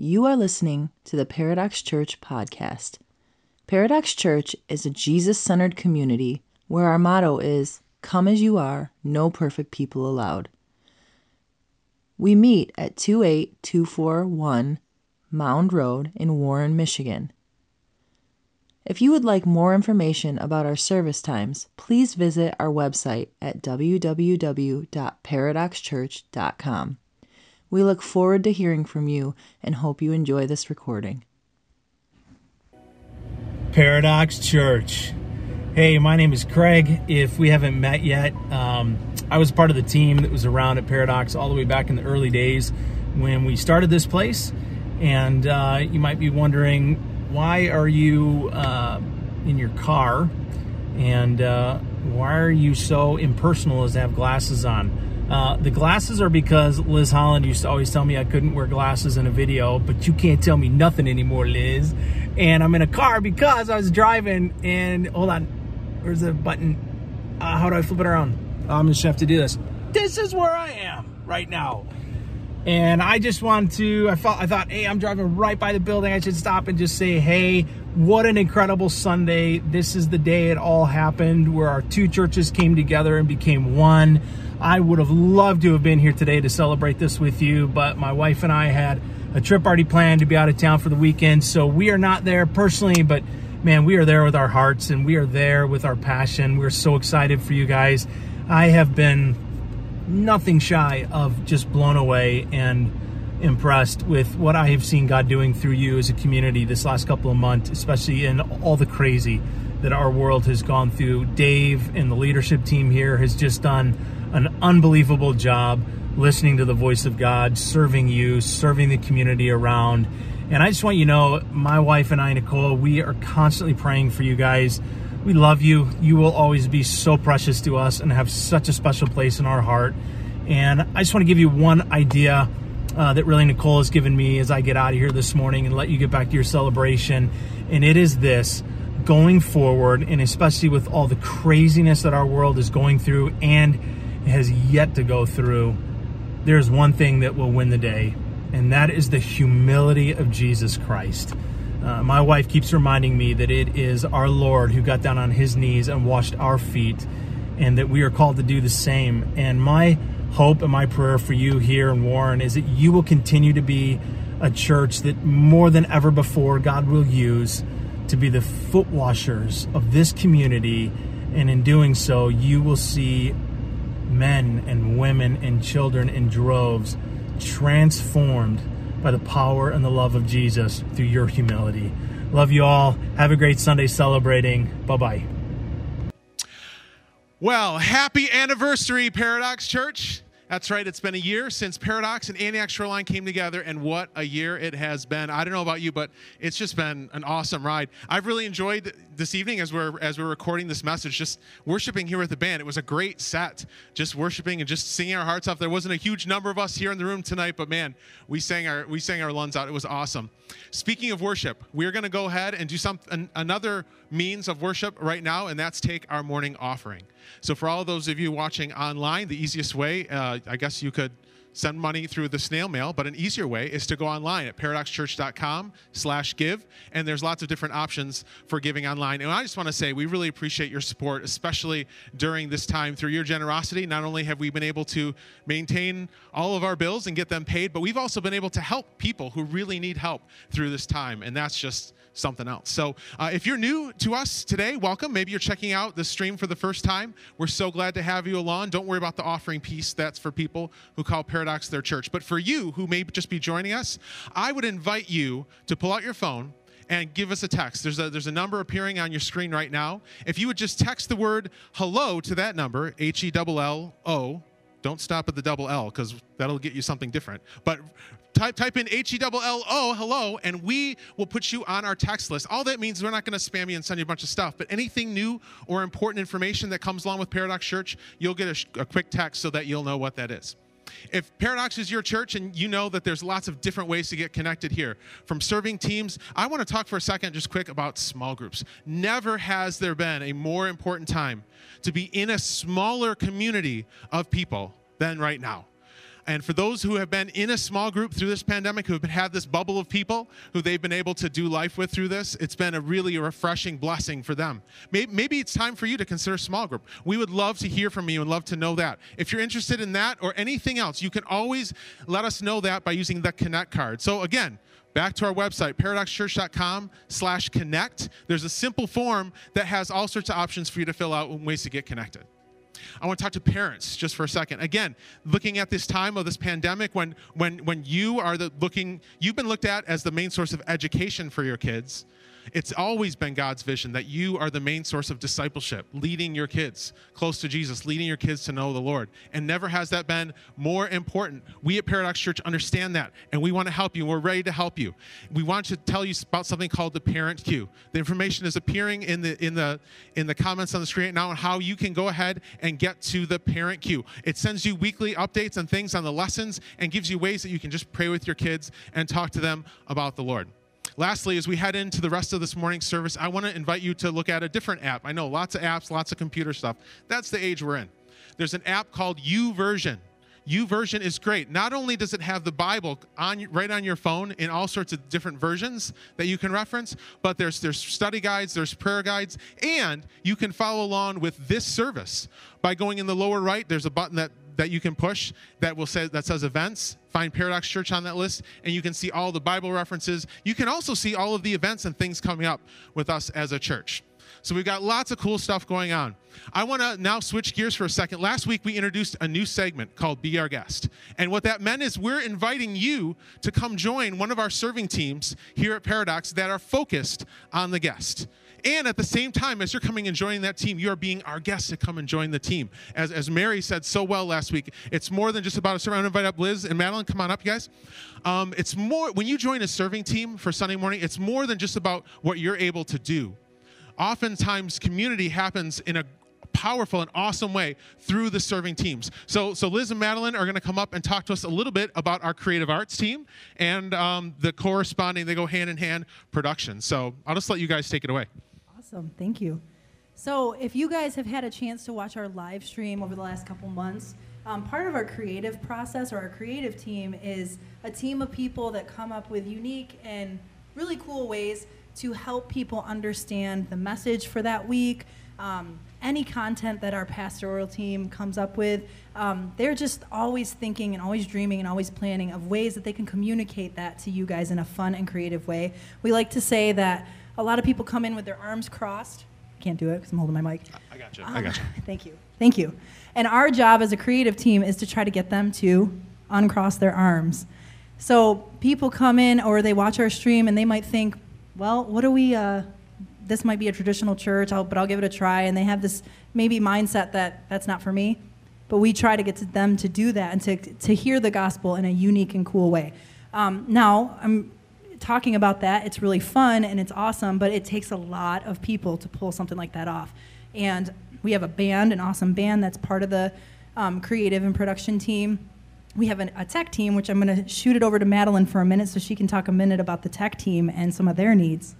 You are listening to the Paradox Church podcast. Paradox Church is a Jesus centered community where our motto is Come as you are, no perfect people allowed. We meet at 28241 Mound Road in Warren, Michigan. If you would like more information about our service times, please visit our website at www.paradoxchurch.com. We look forward to hearing from you and hope you enjoy this recording. Paradox Church. Hey, my name is Craig. If we haven't met yet, um, I was part of the team that was around at Paradox all the way back in the early days when we started this place. And uh, you might be wondering, why are you uh, in your car? And uh, why are you so impersonal as to have glasses on? Uh, the glasses are because Liz Holland used to always tell me I couldn't wear glasses in a video, but you can't tell me nothing anymore, Liz. And I'm in a car because I was driving and hold on, where's the button? Uh, how do I flip it around? I'm just have to do this. This is where I am right now. And I just want to, I thought, I thought, hey, I'm driving right by the building. I should stop and just say, hey, what an incredible Sunday. This is the day it all happened where our two churches came together and became one. I would have loved to have been here today to celebrate this with you, but my wife and I had a trip already planned to be out of town for the weekend. So we are not there personally, but man, we are there with our hearts and we are there with our passion. We're so excited for you guys. I have been nothing shy of just blown away and impressed with what I have seen God doing through you as a community this last couple of months, especially in all the crazy that our world has gone through. Dave and the leadership team here has just done an unbelievable job listening to the voice of God, serving you, serving the community around. And I just want you to know, my wife and I, Nicole, we are constantly praying for you guys. We love you. You will always be so precious to us and have such a special place in our heart. And I just want to give you one idea uh, that really Nicole has given me as I get out of here this morning and let you get back to your celebration. And it is this going forward, and especially with all the craziness that our world is going through and has yet to go through, there's one thing that will win the day, and that is the humility of Jesus Christ. Uh, my wife keeps reminding me that it is our Lord who got down on his knees and washed our feet, and that we are called to do the same. And my hope and my prayer for you here in Warren is that you will continue to be a church that more than ever before God will use to be the foot washers of this community. And in doing so, you will see men and women and children in droves transformed by the power and the love of Jesus through your humility. Love you all. Have a great Sunday celebrating. Bye bye. Well, happy anniversary, Paradox Church. That's right, it's been a year since Paradox and Antioch Shoreline came together, and what a year it has been. I don't know about you, but it's just been an awesome ride. I've really enjoyed this evening as we're as we're recording this message, just worshiping here with the band. It was a great set, just worshiping and just singing our hearts off. There wasn't a huge number of us here in the room tonight, but man, we sang our we sang our lungs out. It was awesome. Speaking of worship, we're going to go ahead and do some an, another means of worship right now, and that's take our morning offering. So, for all those of you watching online, the easiest way, uh, I guess you could send money through the snail mail but an easier way is to go online at paradoxchurch.com slash give and there's lots of different options for giving online and i just want to say we really appreciate your support especially during this time through your generosity not only have we been able to maintain all of our bills and get them paid but we've also been able to help people who really need help through this time and that's just something else. So uh, if you're new to us today, welcome. Maybe you're checking out the stream for the first time. We're so glad to have you along. Don't worry about the offering piece. That's for people who call Paradox their church. But for you who may just be joining us, I would invite you to pull out your phone and give us a text. There's a, there's a number appearing on your screen right now. If you would just text the word hello to that number, H E L L O, don't stop at the double L because that'll get you something different. But type, type in H E L L O, hello, and we will put you on our text list. All that means we're not going to spam you and send you a bunch of stuff, but anything new or important information that comes along with Paradox Church, you'll get a, a quick text so that you'll know what that is. If Paradox is your church and you know that there's lots of different ways to get connected here, from serving teams, I want to talk for a second, just quick, about small groups. Never has there been a more important time to be in a smaller community of people than right now And for those who have been in a small group through this pandemic, who have had this bubble of people who they've been able to do life with through this, it's been a really refreshing blessing for them. Maybe it's time for you to consider a small group. We would love to hear from you and love to know that. If you're interested in that or anything else, you can always let us know that by using the Connect card. So again, back to our website paradoxchurch.com slash connect there's a simple form that has all sorts of options for you to fill out and ways to get connected I want to talk to parents just for a second. Again, looking at this time of this pandemic when when when you are the looking you've been looked at as the main source of education for your kids it's always been God's vision that you are the main source of discipleship, leading your kids close to Jesus, leading your kids to know the Lord. And never has that been more important. We at Paradox Church understand that, and we want to help you. We're ready to help you. We want to tell you about something called the Parent Cue. The information is appearing in the in the in the comments on the screen now on how you can go ahead and get to the Parent Cue. It sends you weekly updates and things on the lessons and gives you ways that you can just pray with your kids and talk to them about the Lord. Lastly, as we head into the rest of this morning's service, I want to invite you to look at a different app. I know lots of apps, lots of computer stuff. That's the age we're in. There's an app called YouVersion. YouVersion is great. Not only does it have the Bible on right on your phone in all sorts of different versions that you can reference, but there's there's study guides, there's prayer guides, and you can follow along with this service by going in the lower right. There's a button that that you can push that will say that says events. Find Paradox Church on that list, and you can see all the Bible references. You can also see all of the events and things coming up with us as a church. So we've got lots of cool stuff going on. I want to now switch gears for a second. Last week we introduced a new segment called Be Our Guest. And what that meant is we're inviting you to come join one of our serving teams here at Paradox that are focused on the guest. And at the same time, as you're coming and joining that team, you are being our guest to come and join the team. As, as Mary said so well last week, it's more than just about a sermon. invite up Liz and Madeline. Come on up, you guys. Um, it's more, when you join a serving team for Sunday morning, it's more than just about what you're able to do. Oftentimes, community happens in a powerful and awesome way through the serving teams. So, so Liz and Madeline are going to come up and talk to us a little bit about our creative arts team and um, the corresponding, they go hand in hand production. So I'll just let you guys take it away. Awesome. Thank you. So, if you guys have had a chance to watch our live stream over the last couple months, um, part of our creative process or our creative team is a team of people that come up with unique and really cool ways to help people understand the message for that week. Um, any content that our pastoral team comes up with, um, they're just always thinking and always dreaming and always planning of ways that they can communicate that to you guys in a fun and creative way. We like to say that a lot of people come in with their arms crossed. Can't do it because I'm holding my mic. I got you. Um, I got you. Thank you. Thank you. And our job as a creative team is to try to get them to uncross their arms. So people come in or they watch our stream and they might think, well, what do we, uh, this might be a traditional church, I'll, but I'll give it a try. And they have this maybe mindset that that's not for me. But we try to get to them to do that and to, to hear the gospel in a unique and cool way. Um, now, I'm talking about that, it's really fun and it's awesome, but it takes a lot of people to pull something like that off. And we have a band, an awesome band that's part of the um, creative and production team. We have an, a tech team, which I'm going to shoot it over to Madeline for a minute so she can talk a minute about the tech team and some of their needs.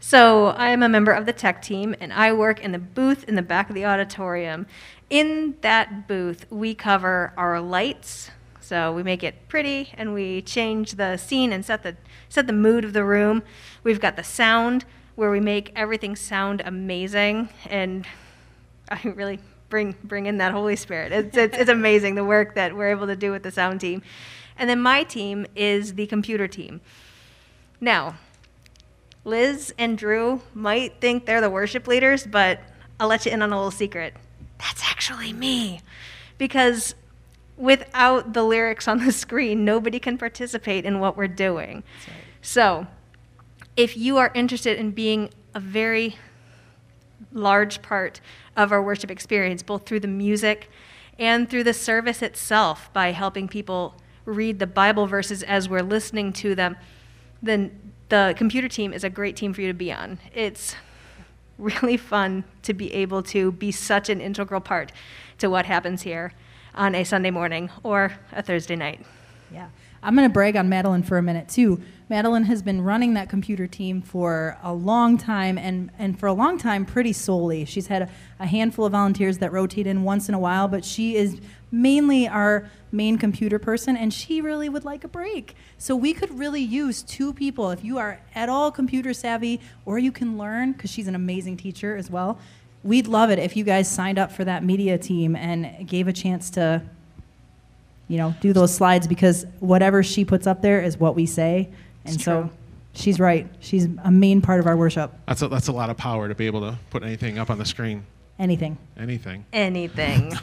So, I am a member of the tech team, and I work in the booth in the back of the auditorium. In that booth, we cover our lights, so we make it pretty and we change the scene and set the set the mood of the room. We've got the sound where we make everything sound amazing and I really bring bring in that Holy Spirit. It's, it's, it's amazing the work that we're able to do with the sound team. And then my team is the computer team. Now, Liz and Drew might think they're the worship leaders, but I'll let you in on a little secret. That's actually me. Because without the lyrics on the screen, nobody can participate in what we're doing. Right. So, if you are interested in being a very large part of our worship experience, both through the music and through the service itself, by helping people read the Bible verses as we're listening to them, then the computer team is a great team for you to be on. It's really fun to be able to be such an integral part to what happens here on a Sunday morning or a Thursday night. Yeah. I'm going to brag on Madeline for a minute too. Madeline has been running that computer team for a long time, and and for a long time pretty solely. She's had a, a handful of volunteers that rotate in once in a while, but she is mainly our main computer person, and she really would like a break. So we could really use two people if you are at all computer savvy, or you can learn because she's an amazing teacher as well. We'd love it if you guys signed up for that media team and gave a chance to you know, do those slides because whatever she puts up there is what we say. And It's so true. she's right. She's a main part of our worship. That's a, that's a lot of power to be able to put anything up on the screen. Anything. Anything. Anything.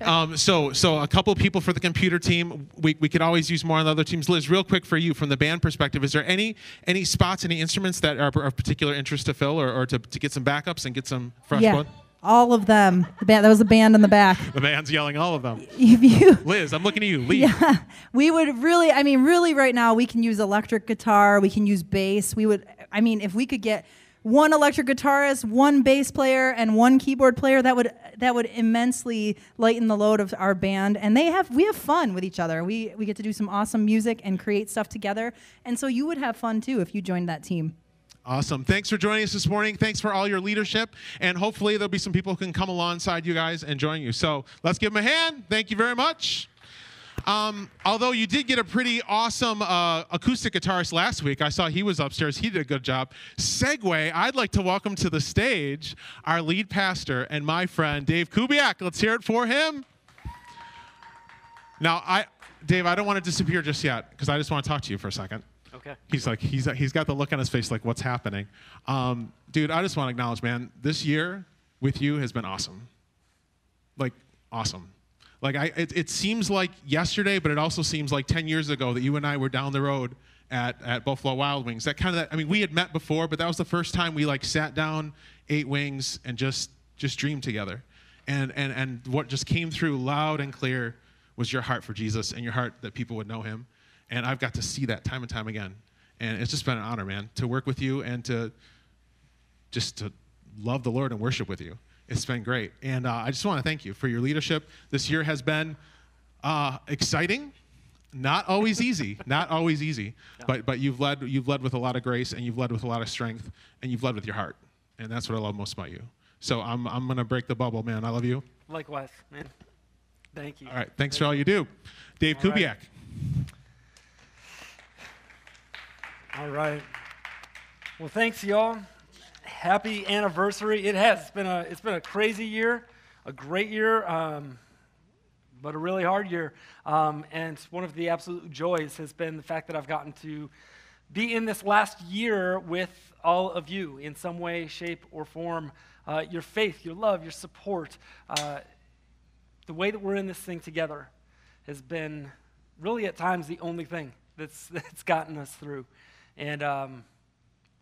Um, so, so a couple people for the computer team. We, we could always use more on the other teams. Liz, real quick for you from the band perspective, is there any any spots, any instruments that are of particular interest to fill, or, or to, to get some backups and get some fresh yeah. blood? All of them. The band, that was a band in the back. The band's yelling all of them. If you, Liz, I'm looking at you. Lead. yeah, we would really, I mean, really right now we can use electric guitar, we can use bass. We would, I mean, if we could get one electric guitarist, one bass player, and one keyboard player, that would that would immensely lighten the load of our band. And they have we have fun with each other. We we get to do some awesome music and create stuff together. And so you would have fun too if you joined that team. Awesome. Thanks for joining us this morning. Thanks for all your leadership. And hopefully, there'll be some people who can come alongside you guys and join you. So let's give them a hand. Thank you very much. Um, although you did get a pretty awesome uh, acoustic guitarist last week, I saw he was upstairs. He did a good job. Segue, I'd like to welcome to the stage our lead pastor and my friend, Dave Kubiak. Let's hear it for him. Now, I, Dave, I don't want to disappear just yet because I just want to talk to you for a second. Okay. He's like, he's, he's got the look on his face like, what's happening? Um, dude, I just want to acknowledge, man, this year with you has been awesome. Like, awesome. Like, I, it, it seems like yesterday, but it also seems like 10 years ago that you and I were down the road at, at Buffalo Wild Wings. That kind of, that, I mean, we had met before, but that was the first time we like sat down, ate wings, and just, just dreamed together. And, and, and what just came through loud and clear was your heart for Jesus and your heart that people would know him. And I've got to see that time and time again. And it's just been an honor, man, to work with you and to just to love the Lord and worship with you. It's been great. And uh, I just want to thank you for your leadership. This year has been uh, exciting, not always easy, not always easy, but, but you've, led, you've led with a lot of grace and you've led with a lot of strength and you've led with your heart. And that's what I love most about you. So I'm, I'm going to break the bubble, man. I love you. Likewise, man. Thank you. All right. Thanks for all you do. Dave All right. Kubiak. All right. Well, thanks, y'all. Happy anniversary. It has. It's been a, it's been a crazy year, a great year, um, but a really hard year. Um, and one of the absolute joys has been the fact that I've gotten to be in this last year with all of you in some way, shape, or form. Uh, your faith, your love, your support, uh, the way that we're in this thing together has been really at times the only thing that's, that's gotten us through. And um,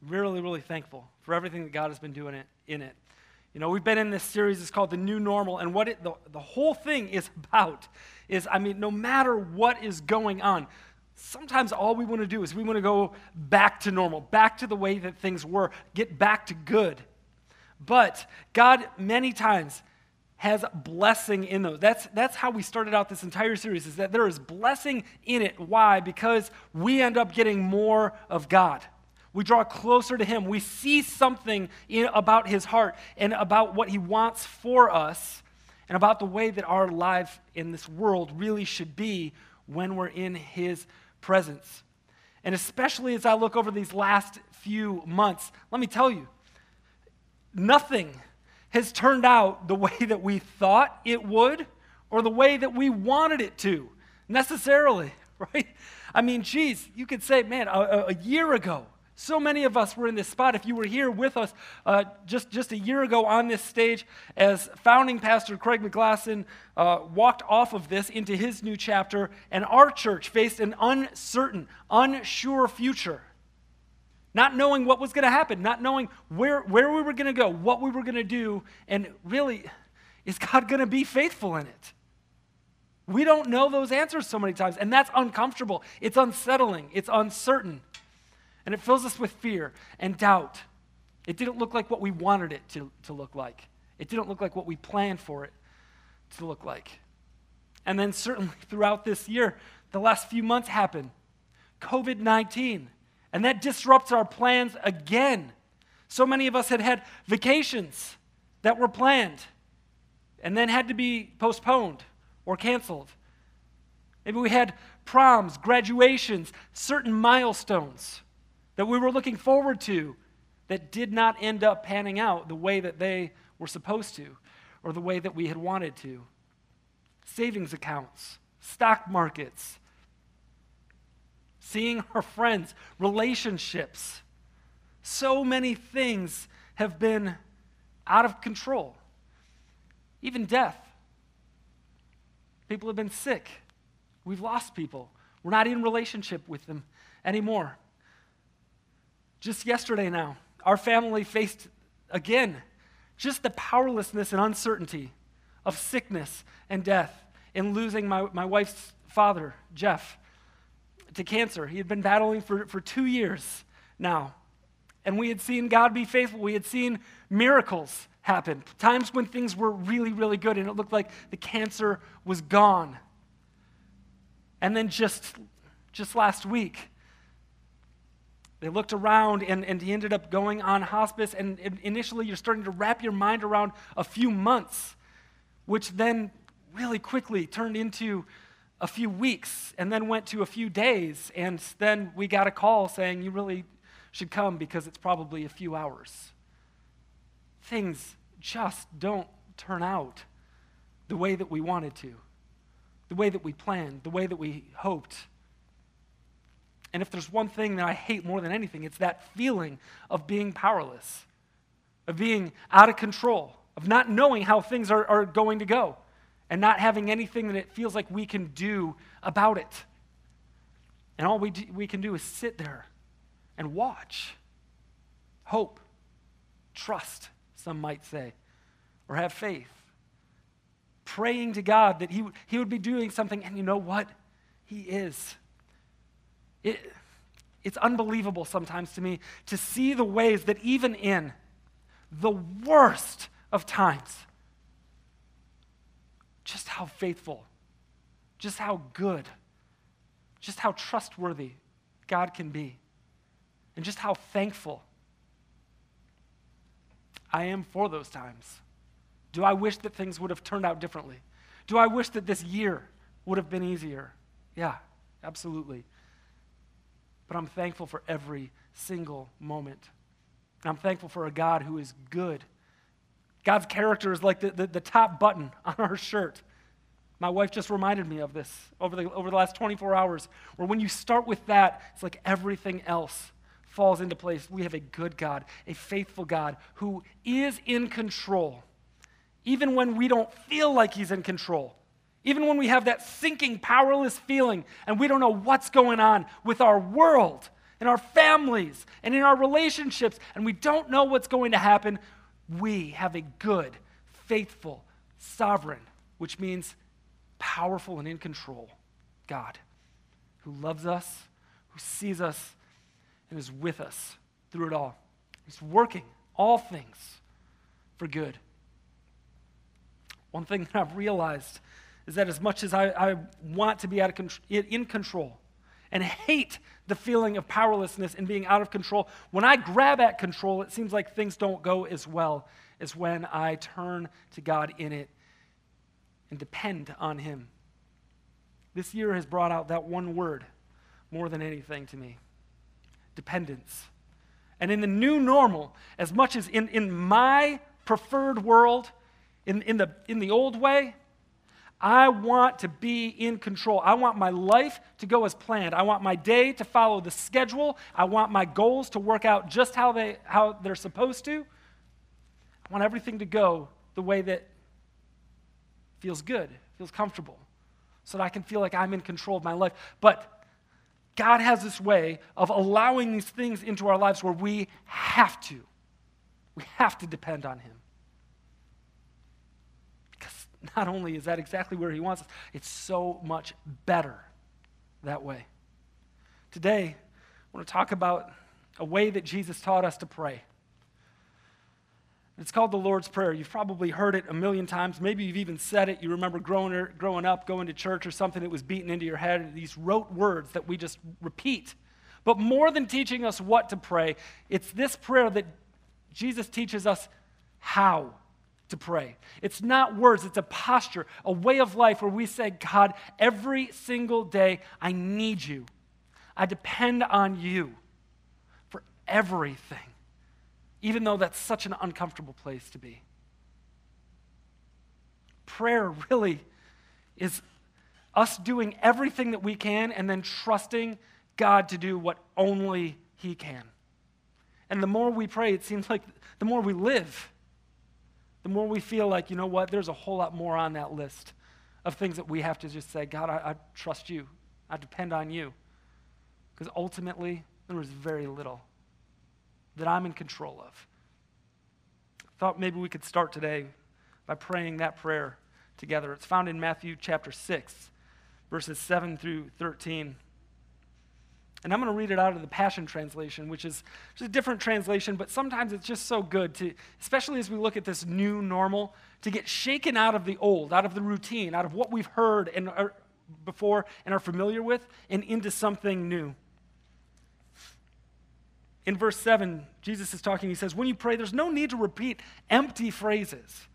really, really thankful for everything that God has been doing it, in it. You know, we've been in this series, it's called The New Normal, and what it, the, the whole thing is about is, I mean, no matter what is going on, sometimes all we want to do is we want to go back to normal, back to the way that things were, get back to good. But God, many times, has blessing in those. That's, that's how we started out this entire series, is that there is blessing in it. Why? Because we end up getting more of God. We draw closer to Him. We see something in, about His heart and about what He wants for us and about the way that our life in this world really should be when we're in His presence. And especially as I look over these last few months, let me tell you, nothing has turned out the way that we thought it would or the way that we wanted it to necessarily, right? I mean, geez, you could say, man, a, a- a year ago, so many of us were in this spot. If you were here with us uh, just, just a year ago on this stage, as founding pastor Craig McGlasson uh, walked off of this into his new chapter, and our church faced an uncertain, unsure future not knowing what was going to happen, not knowing where, where we were going to go, what we were going to do, and really, is God going to be faithful in it? We don't know those answers so many times, and that's uncomfortable. It's unsettling, it's uncertain, and it fills us with fear and doubt. It didn't look like what we wanted it to, to look like, it didn't look like what we planned for it to look like. And then, certainly, throughout this year, the last few months happened COVID 19. And that disrupts our plans again. So many of us had had vacations that were planned and then had to be postponed or canceled. Maybe we had proms, graduations, certain milestones that we were looking forward to that did not end up panning out the way that they were supposed to or the way that we had wanted to. Savings accounts, stock markets, seeing our friends, relationships. So many things have been out of control. Even death. People have been sick. We've lost people. We're not in relationship with them anymore. Just yesterday now, our family faced again just the powerlessness and uncertainty of sickness and death in losing my, my wife's father, Jeff, to cancer. He had been battling for, for two years now. And we had seen God be faithful. We had seen miracles happen, times when things were really, really good and it looked like the cancer was gone. And then just, just last week, they looked around and, and he ended up going on hospice. And initially, you're starting to wrap your mind around a few months, which then really quickly turned into a few weeks and then went to a few days. And then we got a call saying, You really should come because it's probably a few hours. Things just don't turn out the way that we wanted to, the way that we planned, the way that we hoped. And if there's one thing that I hate more than anything, it's that feeling of being powerless, of being out of control, of not knowing how things are, are going to go, and not having anything that it feels like we can do about it. And all we, do, we can do is sit there and watch, hope, trust, some might say, or have faith. Praying to God that he, he would be doing something, and you know what? He is. It, it's unbelievable sometimes to me to see the ways that even in the worst of times, just how faithful, just how good, just how trustworthy God can be, and just how thankful I am for those times. Do I wish that things would have turned out differently? Do I wish that this year would have been easier? Yeah, absolutely but I'm thankful for every single moment. And I'm thankful for a God who is good. God's character is like the, the, the, top button on our shirt. My wife just reminded me of this over the, over the last 24 hours, where when you start with that, it's like everything else falls into place. We have a good God, a faithful God who is in control, even when we don't feel like He's in control. Even when we have that sinking, powerless feeling and we don't know what's going on with our world and our families and in our relationships and we don't know what's going to happen, we have a good, faithful, sovereign, which means powerful and in control God who loves us, who sees us, and is with us through it all. He's working all things for good. One thing that I've realized is that as much as I, I want to be out of in control and hate the feeling of powerlessness and being out of control, when I grab at control, it seems like things don't go as well as when I turn to God in it and depend on Him. This year has brought out that one word more than anything to me dependence. And in the new normal, as much as in, in my preferred world, in, in, the, in the old way, I want to be in control. I want my life to go as planned. I want my day to follow the schedule. I want my goals to work out just how, they, how they're supposed to. I want everything to go the way that feels good, feels comfortable, so that I can feel like I'm in control of my life. But God has this way of allowing these things into our lives where we have to. We have to depend on Him. not only is that exactly where He wants us, it's so much better that way. Today, I want to talk about a way that Jesus taught us to pray. It's called the Lord's Prayer. You've probably heard it a million times. Maybe you've even said it. You remember growing, er, growing up, going to church or something that was beaten into your head. These rote words that we just repeat. But more than teaching us what to pray, it's this prayer that Jesus teaches us how to pray. It's not words, it's a posture, a way of life where we say, God, every single day, I need you. I depend on you for everything even though that's such an uncomfortable place to be. Prayer really is us doing everything that we can and then trusting God to do what only He can. And the more we pray, it seems like the more we live, the more we feel like, you know what, there's a whole lot more on that list of things that we have to just say, God, I, I trust you. I depend on you. Because ultimately, there is very little that I'm in control of. I thought maybe we could start today by praying that prayer together. It's found in Matthew chapter 6, verses 7 through 13. And I'm going to read it out of the Passion Translation, which is just a different translation, but sometimes it's just so good to, especially as we look at this new normal, to get shaken out of the old, out of the routine, out of what we've heard and are, before and are familiar with, and into something new in verse 7, Jesus is talking. He says, When you pray, there's no need to repeat empty phrases,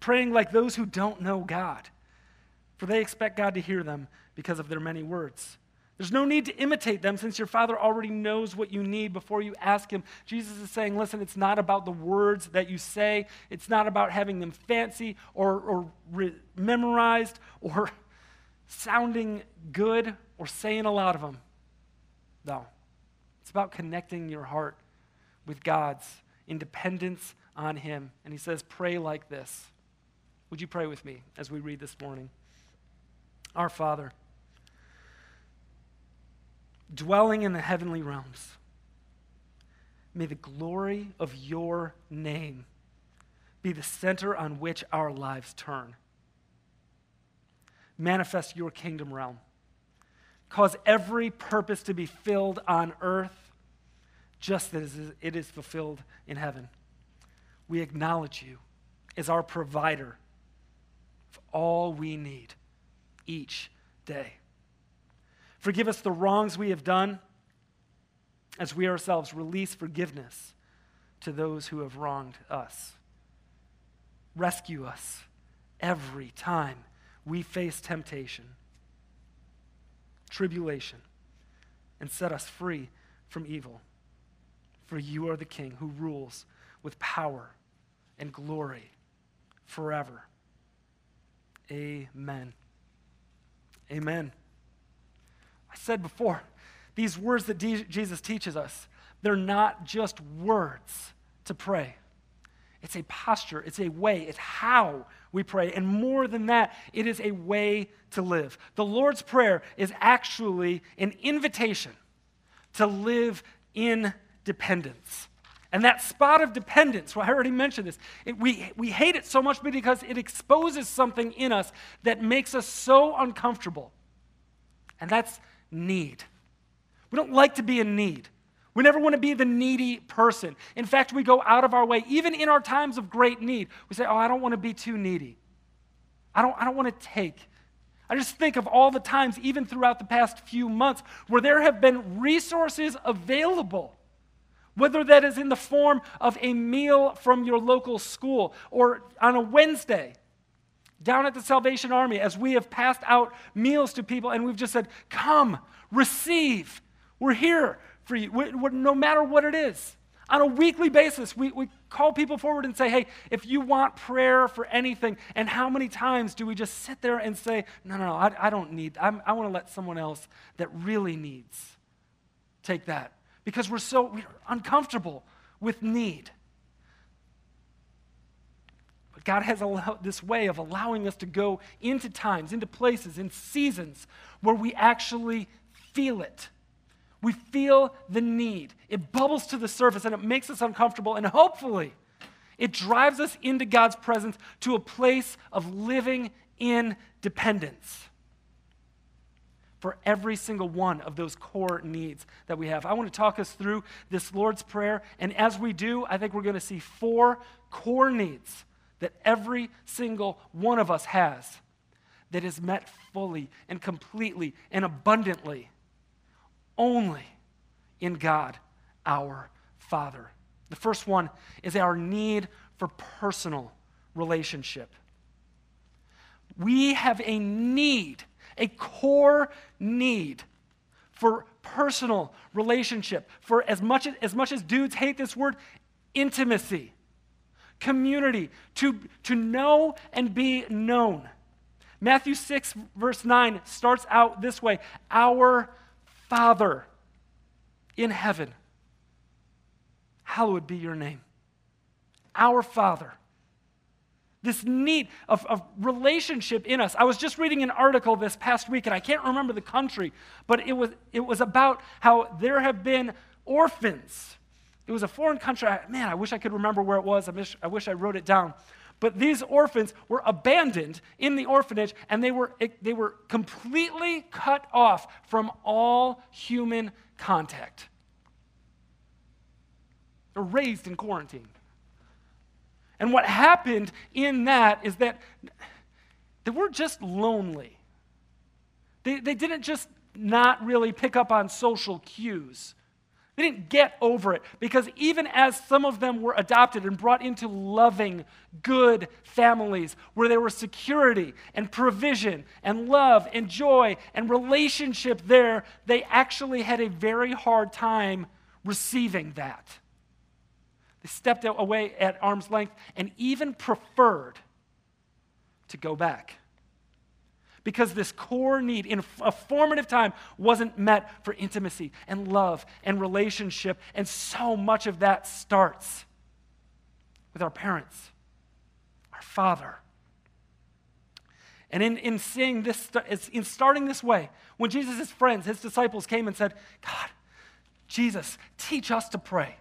praying like those who don't know God, for they expect God to hear them because of their many words. There's no need to imitate them since your Father already knows what you need before you ask Him. Jesus is saying, listen, it's not about the words that you say, it's not about having them fancy or, or re- memorized or sounding good or saying a lot of them. No. It's about connecting your heart with God's independence on Him. And He says, pray like this. Would you pray with me as we read this morning? Our Father, dwelling in the heavenly realms, may the glory of your name be the center on which our lives turn. Manifest your kingdom realm cause every purpose to be filled on earth just as it is fulfilled in heaven. We acknowledge you as our provider of all we need each day. Forgive us the wrongs we have done as we ourselves release forgiveness to those who have wronged us. Rescue us every time we face temptation tribulation and set us free from evil. For you are the King who rules with power and glory forever. Amen. Amen. I said before, these words that Jesus teaches us, they're not just words to pray. It's a posture, it's a way, it's how we pray. And more than that, it is a way to live. The Lord's Prayer is actually an invitation to live in dependence. And that spot of dependence, well, I already mentioned this, it, we, we hate it so much because it exposes something in us that makes us so uncomfortable. And that's need. We don't like to be in need. We never want to be the needy person. In fact, we go out of our way, even in our times of great need. We say, Oh, I don't want to be too needy. I don't, I don't want to take. I just think of all the times, even throughout the past few months, where there have been resources available, whether that is in the form of a meal from your local school or on a Wednesday down at the Salvation Army as we have passed out meals to people and we've just said, Come, receive. We're here for you, no matter what it is. On a weekly basis, we, we call people forward and say, hey, if you want prayer for anything, and how many times do we just sit there and say, no, no, no, I, I don't need, I'm, i want to let someone else that really needs take that. Because we're so we're uncomfortable with need. God has allowed this way of allowing us to go into times, into places, in seasons where we actually feel it we feel the need. It bubbles to the surface and it makes us uncomfortable, and hopefully, it drives us into God's presence to a place of living in dependence. for every single one of those core needs that we have. I want to talk us through this Lord's Prayer, and as we do, I think we're going to see four core needs that every single one of us has that is met fully and completely and abundantly only in God, our Father. The first one is our need for personal relationship. We have a need, a core need for personal relationship. For as much as, as much as dudes hate this word, intimacy, community, to, to know and be known. Matthew 6, verse 9 starts out this way Our Father in heaven, hallowed be your name. Our Father. This need of, of relationship in us. I was just reading an article this past week, and I can't remember the country, but it was, it was about how there have been orphans. It was a foreign country. Man, I wish I could remember where it was. I wish I, wish I wrote it down. But these orphans were abandoned in the orphanage and they were, they were completely cut off from all human contact. They're raised in quarantine. And what happened in that is that they were just lonely. They, they didn't just not really pick up on social cues. They didn't get over it because even as some of them were adopted and brought into loving, good families where there was security and provision and love and joy and relationship there, they actually had a very hard time receiving that. They stepped away at arm's length and even preferred to go back because this core need in a formative time wasn't met for intimacy and love and relationship. And so much of that starts with our parents, our father. And in, in seeing this, in starting this way, when Jesus' friends, his disciples came and said, God, Jesus, teach us to pray.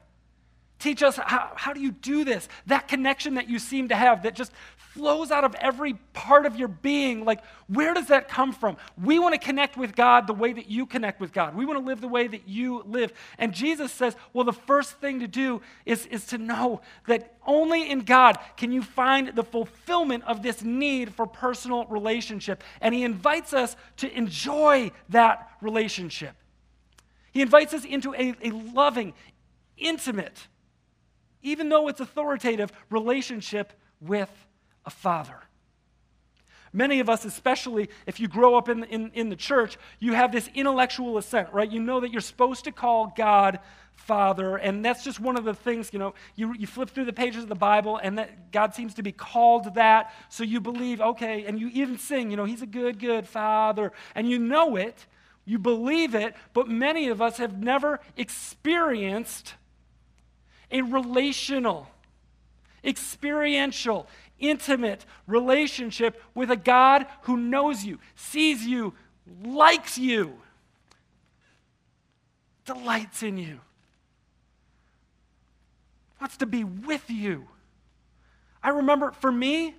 Teach us how, how do you do this? That connection that you seem to have that just flows out of every part of your being. Like, where does that come from? We want to connect with God the way that you connect with God. We want to live the way that you live. And Jesus says, well, the first thing to do is, is to know that only in God can you find the fulfillment of this need for personal relationship. And He invites us to enjoy that relationship. He invites us into a, a loving, intimate, even though it's authoritative, relationship with a father. Many of us, especially if you grow up in, in, in the church, you have this intellectual assent, right? You know that you're supposed to call God Father, and that's just one of the things, you know, you, you flip through the pages of the Bible, and that God seems to be called that, so you believe, okay, and you even sing, you know, He's a good, good Father, and you know it, you believe it, but many of us have never experienced a relational, experiential, intimate relationship with a God who knows you, sees you, likes you, delights in you, wants to be with you. I remember for me,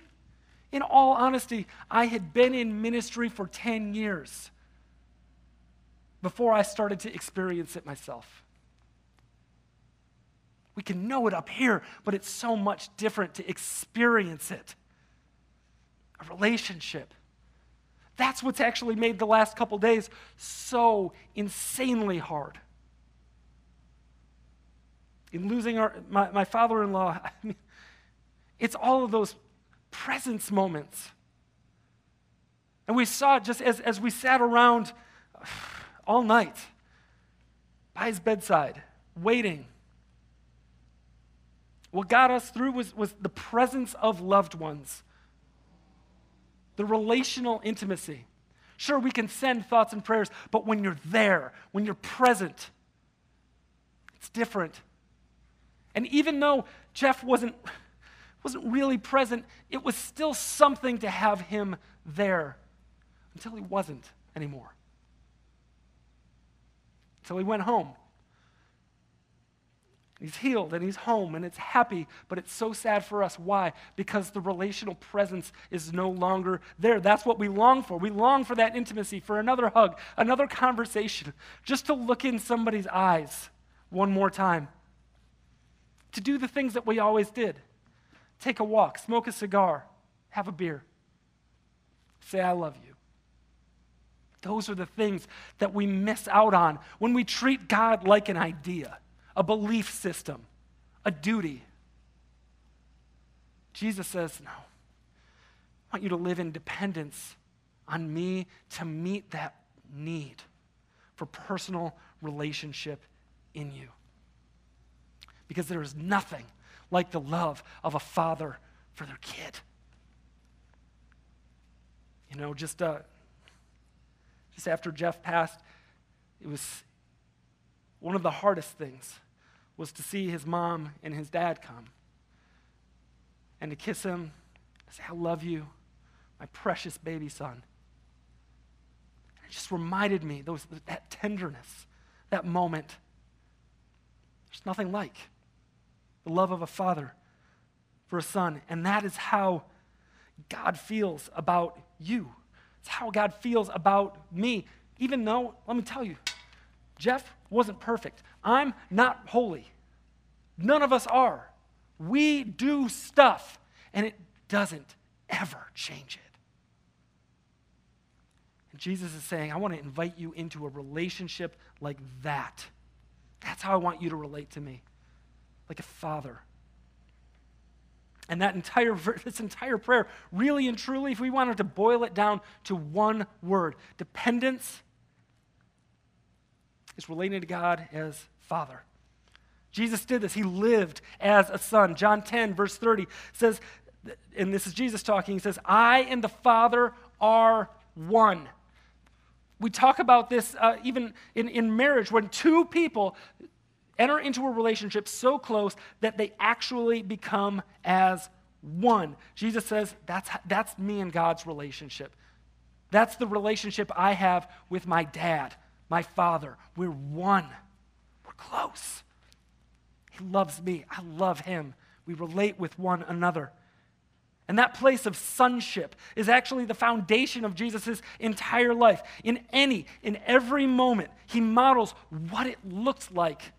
in all honesty, I had been in ministry for 10 years before I started to experience it myself. We can know it up here, but it's so much different to experience it. A relationship. That's what's actually made the last couple days so insanely hard. In losing our, my, my father in law, I mean, it's all of those presence moments. And we saw it just as, as we sat around all night by his bedside, waiting what got us through was, was the presence of loved ones, the relational intimacy. Sure, we can send thoughts and prayers, but when you're there, when you're present, it's different. And even though Jeff wasn't, wasn't really present, it was still something to have him there until he wasn't anymore. Until he went home He's healed and he's home and it's happy, but it's so sad for us. Why? Because the relational presence is no longer there. That's what we long for. We long for that intimacy, for another hug, another conversation, just to look in somebody's eyes one more time, to do the things that we always did take a walk, smoke a cigar, have a beer, say, I love you. Those are the things that we miss out on when we treat God like an idea a belief system, a duty. Jesus says, No. I want you to live in dependence on me to meet that need for personal relationship in you. Because there is nothing like the love of a father for their kid. You know, just, uh, just after Jeff passed, it was one of the hardest things was to see his mom and his dad come and to kiss him and say, I love you, my precious baby son. It just reminded me those, that tenderness, that moment. There's nothing like the love of a father for a son. And that is how God feels about you. It's how God feels about me. Even though, let me tell you, Jeff wasn't perfect. I'm not holy. None of us are. We do stuff, and it doesn't ever change it. And Jesus is saying, I want to invite you into a relationship like that. That's how I want you to relate to me, like a father. And that entire this entire prayer, really and truly, if we wanted to boil it down to one word, dependence is relating to God as Father. Jesus did this. He lived as a son. John 10, verse 30 says, and this is Jesus talking, he says, I and the Father are one. We talk about this uh, even in, in marriage when two people enter into a relationship so close that they actually become as one. Jesus says, that's, that's me and God's relationship. That's the relationship I have with my dad, my father. We're one, we're close. He loves me. I love him. We relate with one another. And that place of sonship is actually the foundation of Jesus' entire life. In any, in every moment, he models what it looks like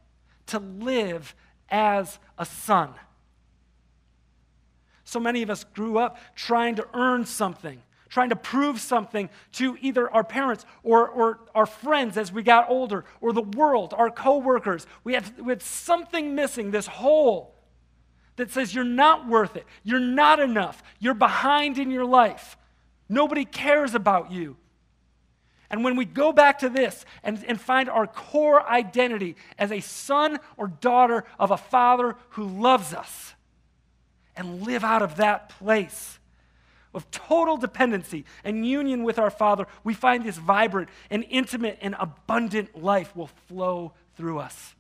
to live as a son. So many of us grew up trying to earn something, trying to prove something to either our parents or, or our friends as we got older, or the world, our coworkers. We had, we had something missing, this hole that says you're not worth it, you're not enough, you're behind in your life, nobody cares about you. And when we go back to this and, and find our core identity as a son or daughter of a father who loves us and live out of that place, of total dependency and union with our Father, we find this vibrant and intimate and abundant life will flow through us.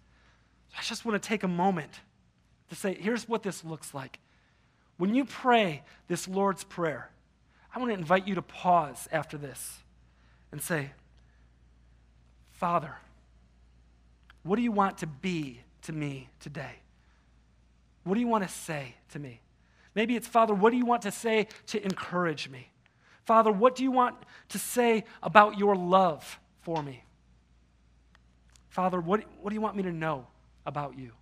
I just want to take a moment to say, here's what this looks like. When you pray this Lord's Prayer, I want to invite you to pause after this and say, Father, what do you want to be to me today? What do you want to say to me? Maybe it's, Father, what do you want to say to encourage me? Father, what do you want to say about your love for me? Father, what, what do you want me to know about you?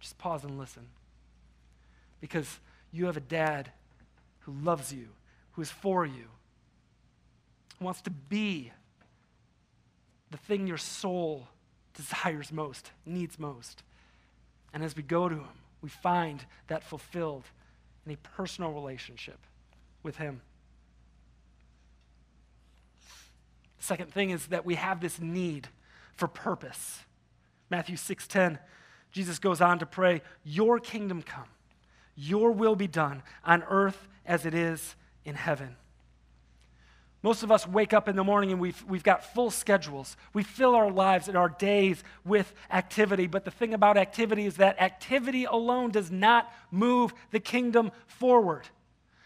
Just pause and listen. Because you have a dad who loves you, who is for you, who wants to be the thing your soul desires most, needs most. And as we go to him, we find that fulfilled in a personal relationship with Him. Second thing is that we have this need for purpose. Matthew 6:10, Jesus goes on to pray, "Your kingdom come, your will be done on earth as it is in heaven." Most of us wake up in the morning and we've, we've got full schedules. We fill our lives and our days with activity. But the thing about activity is that activity alone does not move the kingdom forward.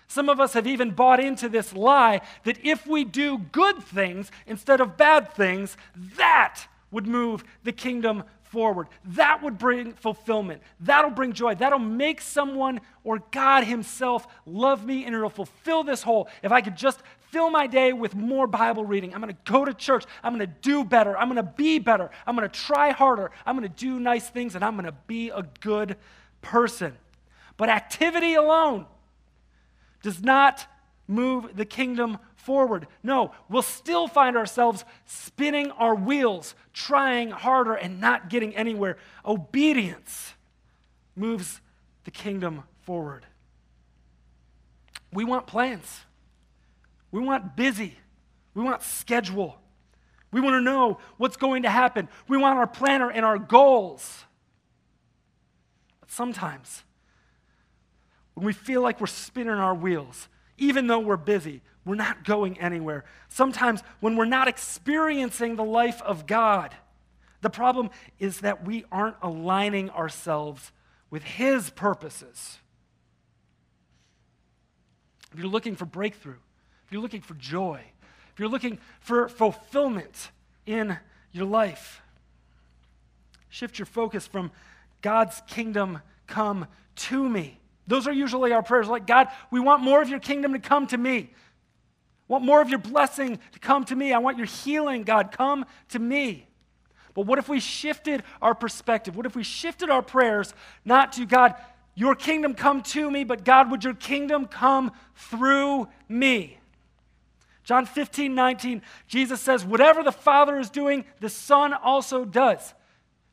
Some of us have even bought into this lie that if we do good things instead of bad things, that would move the kingdom forward. That would bring fulfillment. That'll bring joy. That'll make someone or God Himself love me and it'll fulfill this hole. If I could just fill my day with more Bible reading, I'm going to go to church. I'm going to do better. I'm going to be better. I'm going to try harder. I'm going to do nice things and I'm going to be a good person. But activity alone does not move the kingdom forward. No, we'll still find ourselves spinning our wheels, trying harder and not getting anywhere. Obedience moves the kingdom forward. We want plans. We want busy. We want schedule. We want to know what's going to happen. We want our planner and our goals. But sometimes, when we feel like we're spinning our wheels, even though we're busy, we're not going anywhere. Sometimes, when we're not experiencing the life of God, the problem is that we aren't aligning ourselves with His purposes. If you're looking for breakthrough, if you're looking for joy, if you're looking for fulfillment in your life, shift your focus from God's kingdom come to me. Those are usually our prayers like, God, we want more of your kingdom to come to me. I want more of your blessing to come to me. I want your healing, God, come to me. But what if we shifted our perspective? What if we shifted our prayers not to God, your kingdom come to me, but God, would your kingdom come through me? John 15, 19, Jesus says, Whatever the Father is doing, the Son also does.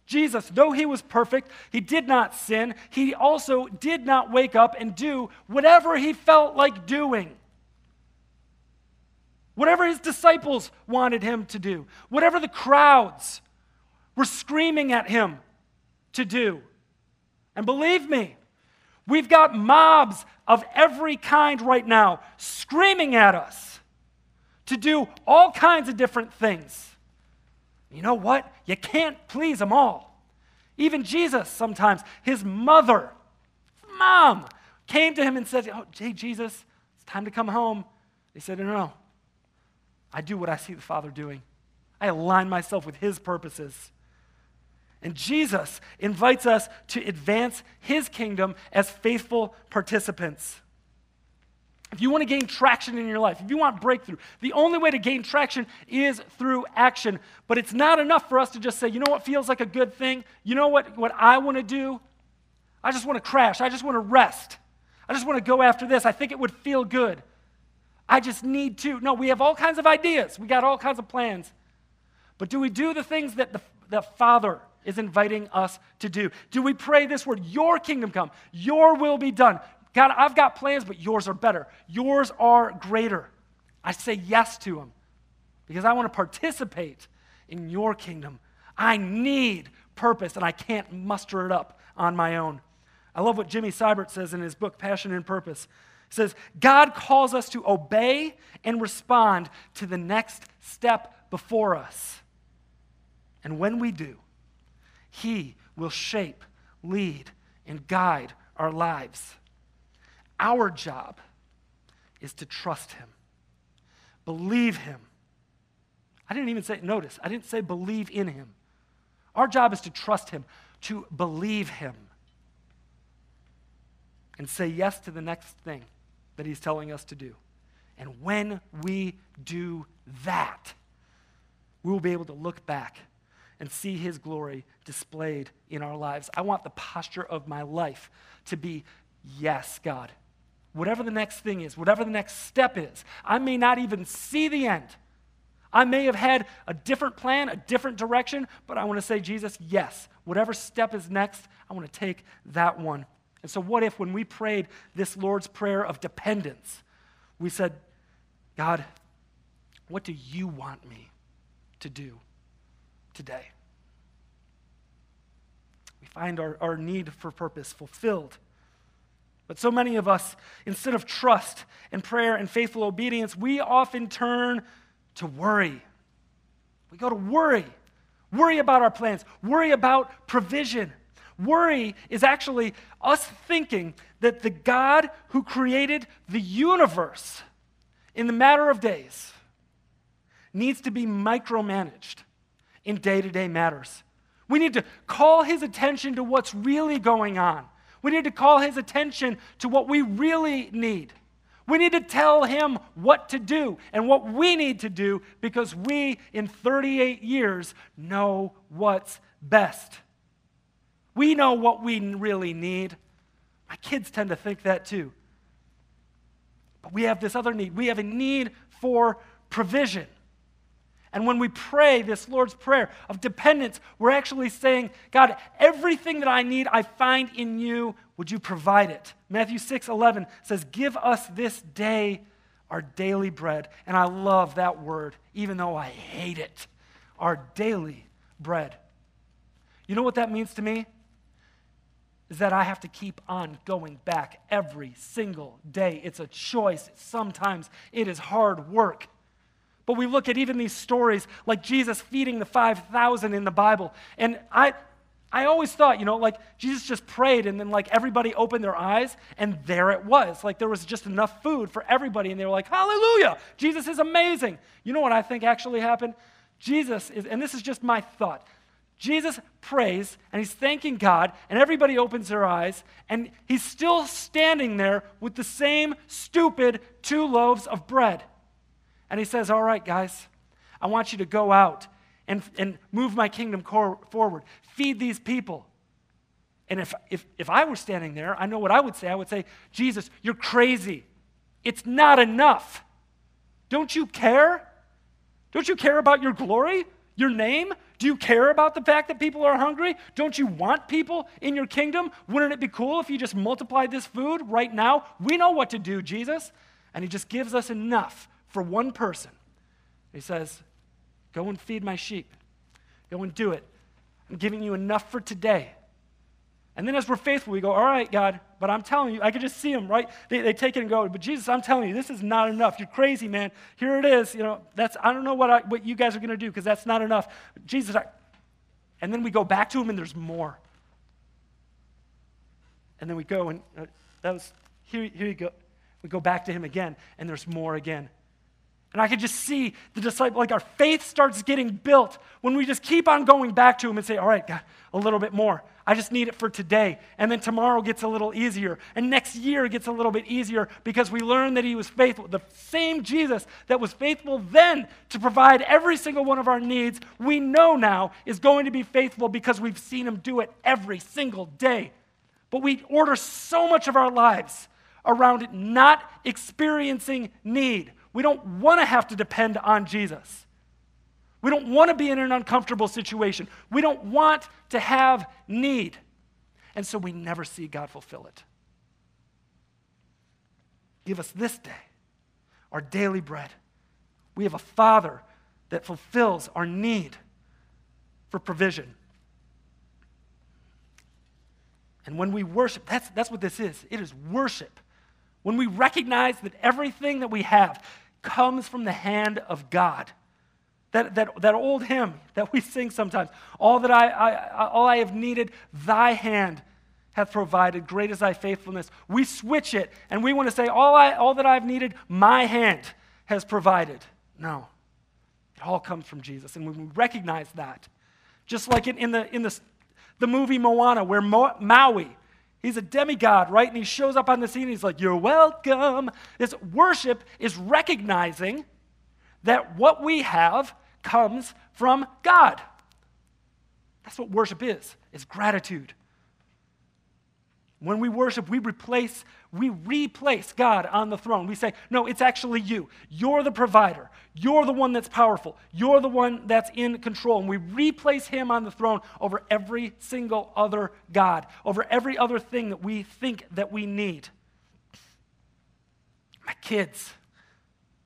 Jesus, though he was perfect, he did not sin. He also did not wake up and do whatever he felt like doing. Whatever his disciples wanted him to do, whatever the crowds were screaming at him to do. And believe me, we've got mobs of every kind right now screaming at us to do all kinds of different things. You know what? You can't please them all. Even Jesus, sometimes, his mother, mom, came to him and said, Oh, hey, Jesus, it's time to come home. He said, No, no. I do what I see the Father doing, I align myself with his purposes. And Jesus invites us to advance his kingdom as faithful participants. If you want to gain traction in your life, if you want breakthrough, the only way to gain traction is through action. But it's not enough for us to just say, you know what feels like a good thing? You know what, what I want to do? I just want to crash. I just want to rest. I just want to go after this. I think it would feel good. I just need to. No, we have all kinds of ideas. We got all kinds of plans. But do we do the things that the, the Father is inviting us to do? Do we pray this word, Your kingdom come, Your will be done? God, I've got plans, but yours are better. Yours are greater. I say yes to them because I want to participate in your kingdom. I need purpose, and I can't muster it up on my own. I love what Jimmy Seibert says in his book, Passion and Purpose. He says, God calls us to obey and respond to the next step before us. And when we do, He will shape, lead, and guide our lives. Our job is to trust Him, believe Him. I didn't even say, notice, I didn't say believe in Him. Our job is to trust Him, to believe Him, and say yes to the next thing that He's telling us to do. And when we do that, we will be able to look back and see His glory displayed in our lives. I want the posture of my life to be yes, God whatever the next thing is, whatever the next step is. I may not even see the end. I may have had a different plan, a different direction, but I want to say, Jesus, yes, whatever step is next, I want to take that one. And so, what if when we prayed this Lord's Prayer of dependence, we said, God, what do you want me to do today? We find our, our need for purpose fulfilled but so many of us, instead of trust and prayer and faithful obedience, we often turn to worry. We go to worry. Worry about our plans, worry about provision. Worry is actually us thinking that the God who created the universe in the matter of days needs to be micromanaged in day to day matters. We need to call his attention to what's really going on. We need to call his attention to what we really need. We need to tell him what to do and what we need to do because we, in 38 years, know what's best. We know what we really need. My kids tend to think that too. But we have this other need. We have a need for provision. And when we pray this Lord's Prayer of dependence, we're actually saying, God, everything that I need, I find in you. Would you provide it? Matthew 6 11 says, Give us this day our daily bread. And I love that word, even though I hate it. Our daily bread. You know what that means to me? Is that I have to keep on going back every single day. It's a choice. Sometimes it is hard work. But we look at even these stories like Jesus feeding the 5,000 in the Bible. And I, I always thought, you know, like Jesus just prayed and then like everybody opened their eyes and there it was. Like there was just enough food for everybody and they were like, hallelujah, Jesus is amazing. You know what I think actually happened? Jesus is, and this is just my thought. Jesus prays and he's thanking God, and everybody opens their eyes, and he's still standing there with the same stupid two loaves of bread. And he says, All right, guys, I want you to go out and, and move my kingdom cor- forward. Feed these people. And if, if, if I were standing there, I know what I would say. I would say, Jesus, you're crazy. It's not enough. Don't you care? Don't you care about your glory, your name? Do you care about the fact that people are hungry? Don't you want people in your kingdom? Wouldn't it be cool if you just multiplied this food right now? We know what to do, Jesus. And he just gives us enough for one person. He says, Go and feed my sheep. Go and do it. I'm giving you enough for today. And then as we're faithful, we go, All right, God, but I'm telling you, I can just see them, right? They, they take it and go, But Jesus, I'm telling you, this is not enough. You're crazy, man. Here it is. You know, that's, I don't know what, I, what you guys are going to do because that's not enough. Jesus, I, and then we go back to him and there's more. And then we go and uh, that was, here, here you go. We go back to him again and there's more again. And I could just see the disciple, like our faith starts getting built when we just keep on going back to Him and say, All right, God, a little bit more. I just need it for today. And then tomorrow gets a little easier. And next year gets a little bit easier because we learn that He was faithful. The same Jesus that was faithful then to provide every single one of our needs, we know now is going to be faithful because we've seen Him do it every single day. But we order so much of our lives around it not experiencing need. We don't want to have to depend on Jesus. We don't want to be in an uncomfortable situation. We don't want to have need. And so we never see God fulfill it. Give us this day our daily bread. We have a Father that fulfills our need for provision. And when we worship, that's, that's what this is it is worship. When we recognize that everything that we have, comes from the hand of God. That, that, that old hymn that we sing sometimes, all that I, I, all I have needed, thy hand hath provided, great is thy faithfulness. We switch it and we want to say, all, I, all that I've needed, my hand has provided. No, it all comes from Jesus. And when we recognize that, just like in, in, the, in the, the movie Moana, where Mo, Maui, He's a demigod, right? And he shows up on the scene he's like, You're welcome. This worship is recognizing that what we have comes from God. That's what worship is, is gratitude. When we worship, we replace, we replace God on the throne. We say, no, it's actually you. You're the provider. You're the one that's powerful. You're the one that's in control. And we replace him on the throne over every single other God, over every other thing that we think that we need. My kids,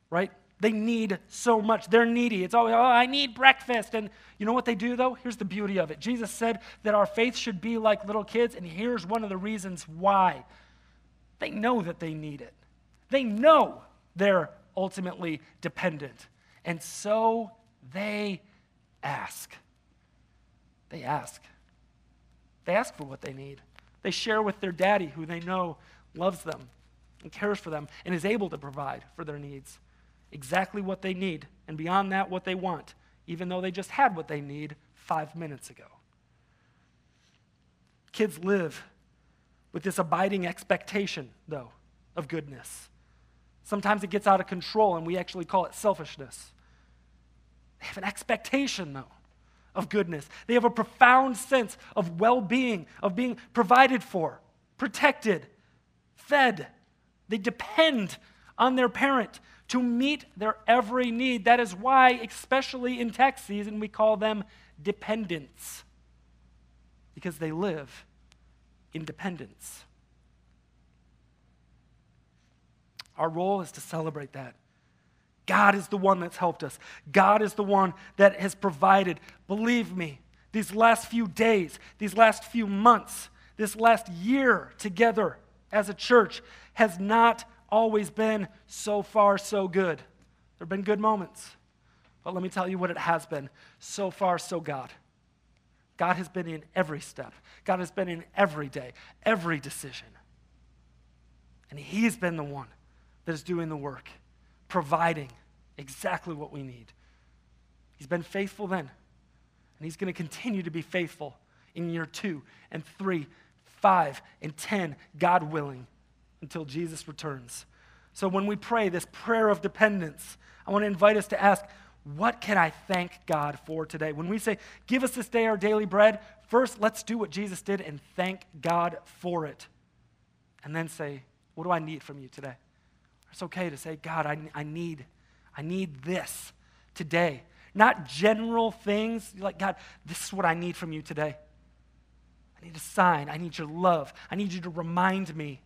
right? They need so much. They're needy. It's always, oh, I need breakfast. And you know what they do, though? Here's the beauty of it. Jesus said that our faith should be like little kids, and here's one of the reasons why. They know that they need it, they know they're ultimately dependent. And so they ask. They ask. They ask for what they need. They share with their daddy, who they know loves them and cares for them and is able to provide for their needs exactly what they need, and beyond that, what they want, even though they just had what they need five minutes ago. Kids live with this abiding expectation, though, of goodness. Sometimes it gets out of control, and we actually call it selfishness. They have an expectation, though, of goodness. They have a profound sense of well being, of being provided for, protected, fed. They depend on their parent to meet their every need. That is why, especially in tax season, we call them dependents, because they live in dependence. Our role is to celebrate that. God is the one that's helped us. God is the one that has provided. Believe me, these last few days, these last few months, this last year together as a church has not always been so far so good. There have been good moments. But let me tell you what it has been. So far, so God. God has been in every step, God has been in every day, every decision. And He's been the one that is doing the work, providing exactly what we need. He's been faithful then, and He's going to continue to be faithful in year two and three, five, and ten, God willing, until Jesus returns. So when we pray this prayer of dependence, I want to invite us to ask, what can I thank God for today? When we say, give us this day our daily bread, first let's do what Jesus did and thank God for it. And then say, what do I need from you today? It's okay to say, God, I, I need, I need this today. Not general things like, God, this is what I need from you today. I need a sign. I need your love. I need you to remind me.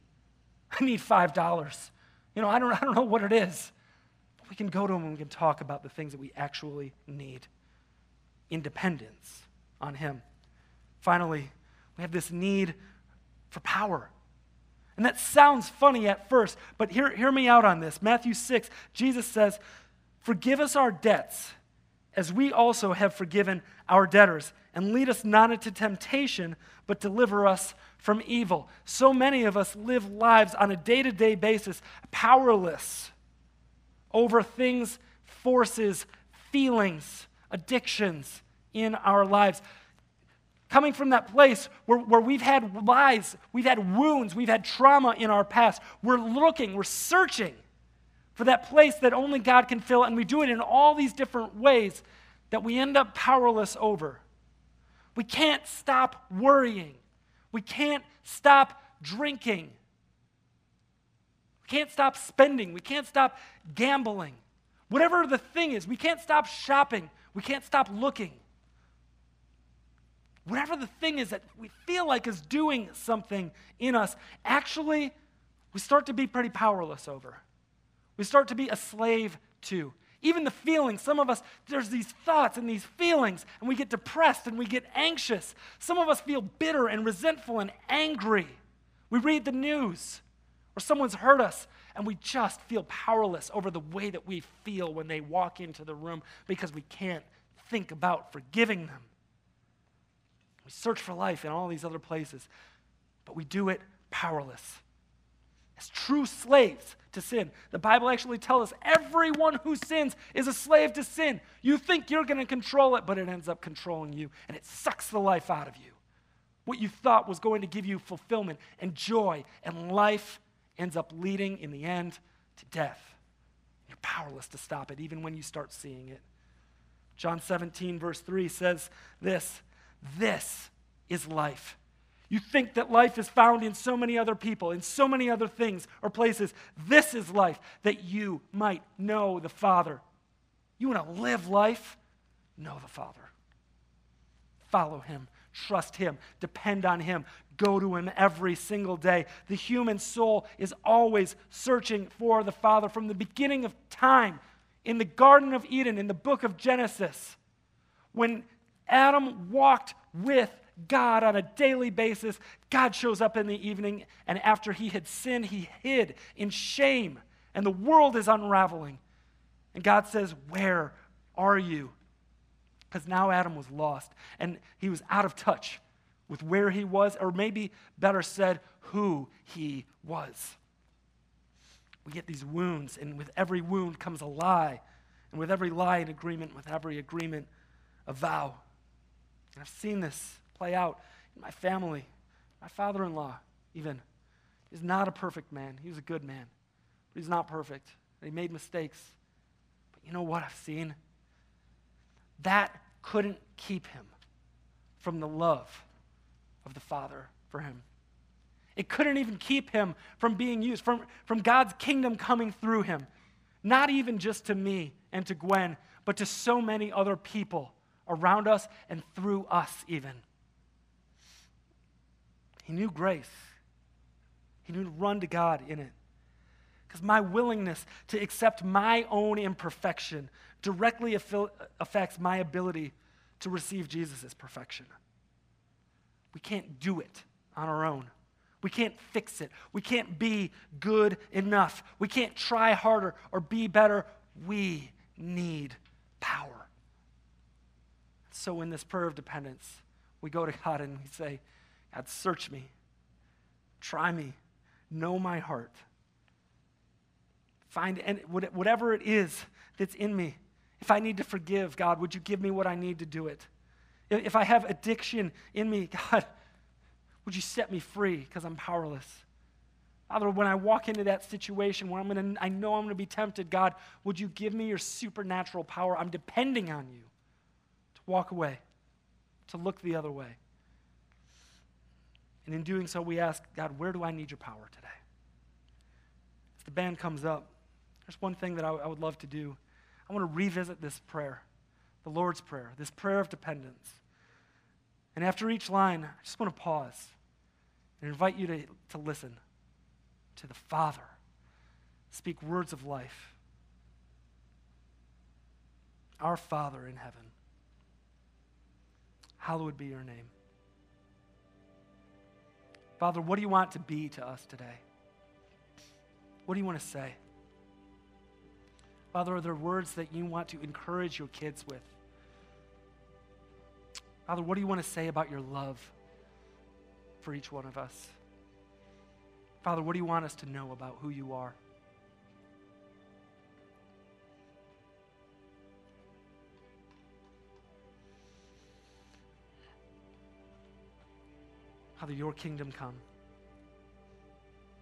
I need $5. You know, I don't, I don't know what it is. But we can go to him and we can talk about the things that we actually need. Independence on him. Finally, we have this need for power. And that sounds funny at first, but hear, hear me out on this. Matthew 6, Jesus says, Forgive us our debts as we also have forgiven our debtors. And lead us not into temptation, but deliver us from evil. So many of us live lives on a day to day basis powerless over things, forces, feelings, addictions in our lives coming from that place where, where we've had lies, we've had wounds, we've had trauma in our past. We're looking, we're searching for that place that only God can fill, and we do it in all these different ways that we end up powerless over. We can't stop worrying. We can't stop drinking. We can't stop spending. We can't stop gambling. Whatever the thing is, we can't stop shopping. We can't stop looking whatever the thing is that we feel like is doing something in us, actually, we start to be pretty powerless over. We start to be a slave to. Even the feelings, some of us, there's these thoughts and these feelings, and we get depressed and we get anxious. Some of us feel bitter and resentful and angry. We read the news, or someone's hurt us, and we just feel powerless over the way that we feel when they walk into the room because we can't think about forgiving them. We search for life in all these other places, but we do it powerless. As true slaves to sin. The Bible actually tells us everyone who sins is a slave to sin. You think you're going to control it, but it ends up controlling you, and it sucks the life out of you. What you thought was going to give you fulfillment and joy and life ends up leading in the end to death. You're powerless to stop it, even when you start seeing it. John 17, verse 3 says this this is life. You think that life is found in so many other people, in so many other things or places. This is life, that you might know the Father. You want to live life? Know the Father. Follow Him, trust Him, depend on Him, go to Him every single day. The human soul is always searching for the Father from the beginning of time. In the Garden of Eden, in the book of Genesis, when Adam walked with God on a daily basis. God shows up in the evening, and after he had sinned, he hid in shame, and the world is unraveling. And God says, Where are you? Because now Adam was lost, and he was out of touch with where he was, or maybe better said, who he was. We get these wounds, and with every wound comes a lie And with every lie, an agreement. With every agreement, a vow. And I've seen this play out in my family. My father in law, even, is not a perfect man. He was a good man, but he's not perfect. He made mistakes. But you know what I've seen? That couldn't keep him from the love of the Father for him. It couldn't even keep him from being used, from, from God's kingdom coming through him. Not even just to me and to Gwen, but to so many other people around us and through us, even. He knew grace, he knew to run to God in it. Because my willingness to accept my own imperfection directly affects my ability to receive Jesus' perfection. We can't do it on our own. We can't fix it. We can't be good enough. We can't try harder or be better. We need power. So, in this prayer of dependence, we go to God and we say, God, search me, try me, know my heart. Find and whatever it is that's in me. If I need to forgive, God, would you give me what I need to do it? If I have addiction in me, God, would you set me free because I'm powerless? Father, when I walk into that situation where I'm gonna, I know I'm going to be tempted, God, would you give me your supernatural power? I'm depending on you to walk away, to look the other way. And in doing so, we ask, God, where do I need your power today? As the band comes up, there's one thing that I, I would love to do. I want to revisit this prayer, the Lord's Prayer, this prayer of dependence. And after each line, I just want to pause and invite you to, to listen to the Father speak words of life. Our Father in heaven, hallowed be your name. Father, what do you want to be to us today? What do you want to say? Father, are there words that you want to encourage your kids with? Father, what do you want to say about your love for each one of us? Father, what do you want us to know about who you are? Father, your kingdom come.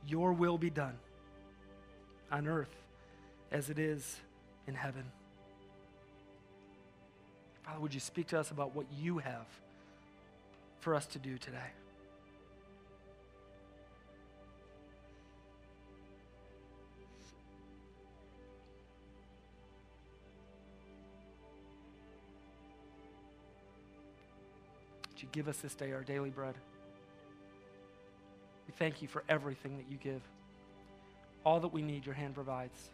Your will be done on earth as it is in heaven. Father, would you speak to us about what you have for us to do today? Would you give us this day our daily bread? We thank you for everything that you give. All that we need, your hand provides.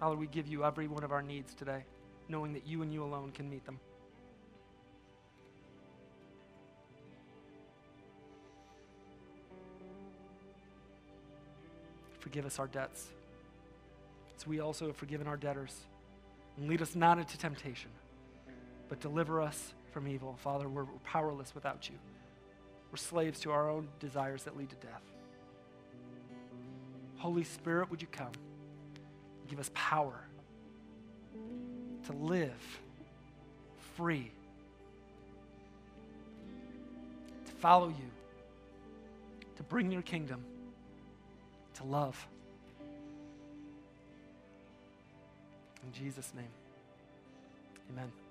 Father, we give you every one of our needs today, knowing that you and you alone can meet them. Forgive us our debts, as we also have forgiven our debtors. And lead us not into temptation, but deliver us from evil. Father, we're powerless without you. We're slaves to our own desires that lead to death. Holy Spirit, would you come? Give us power to live free, to follow you, to bring your kingdom, to love. In Jesus' name, amen.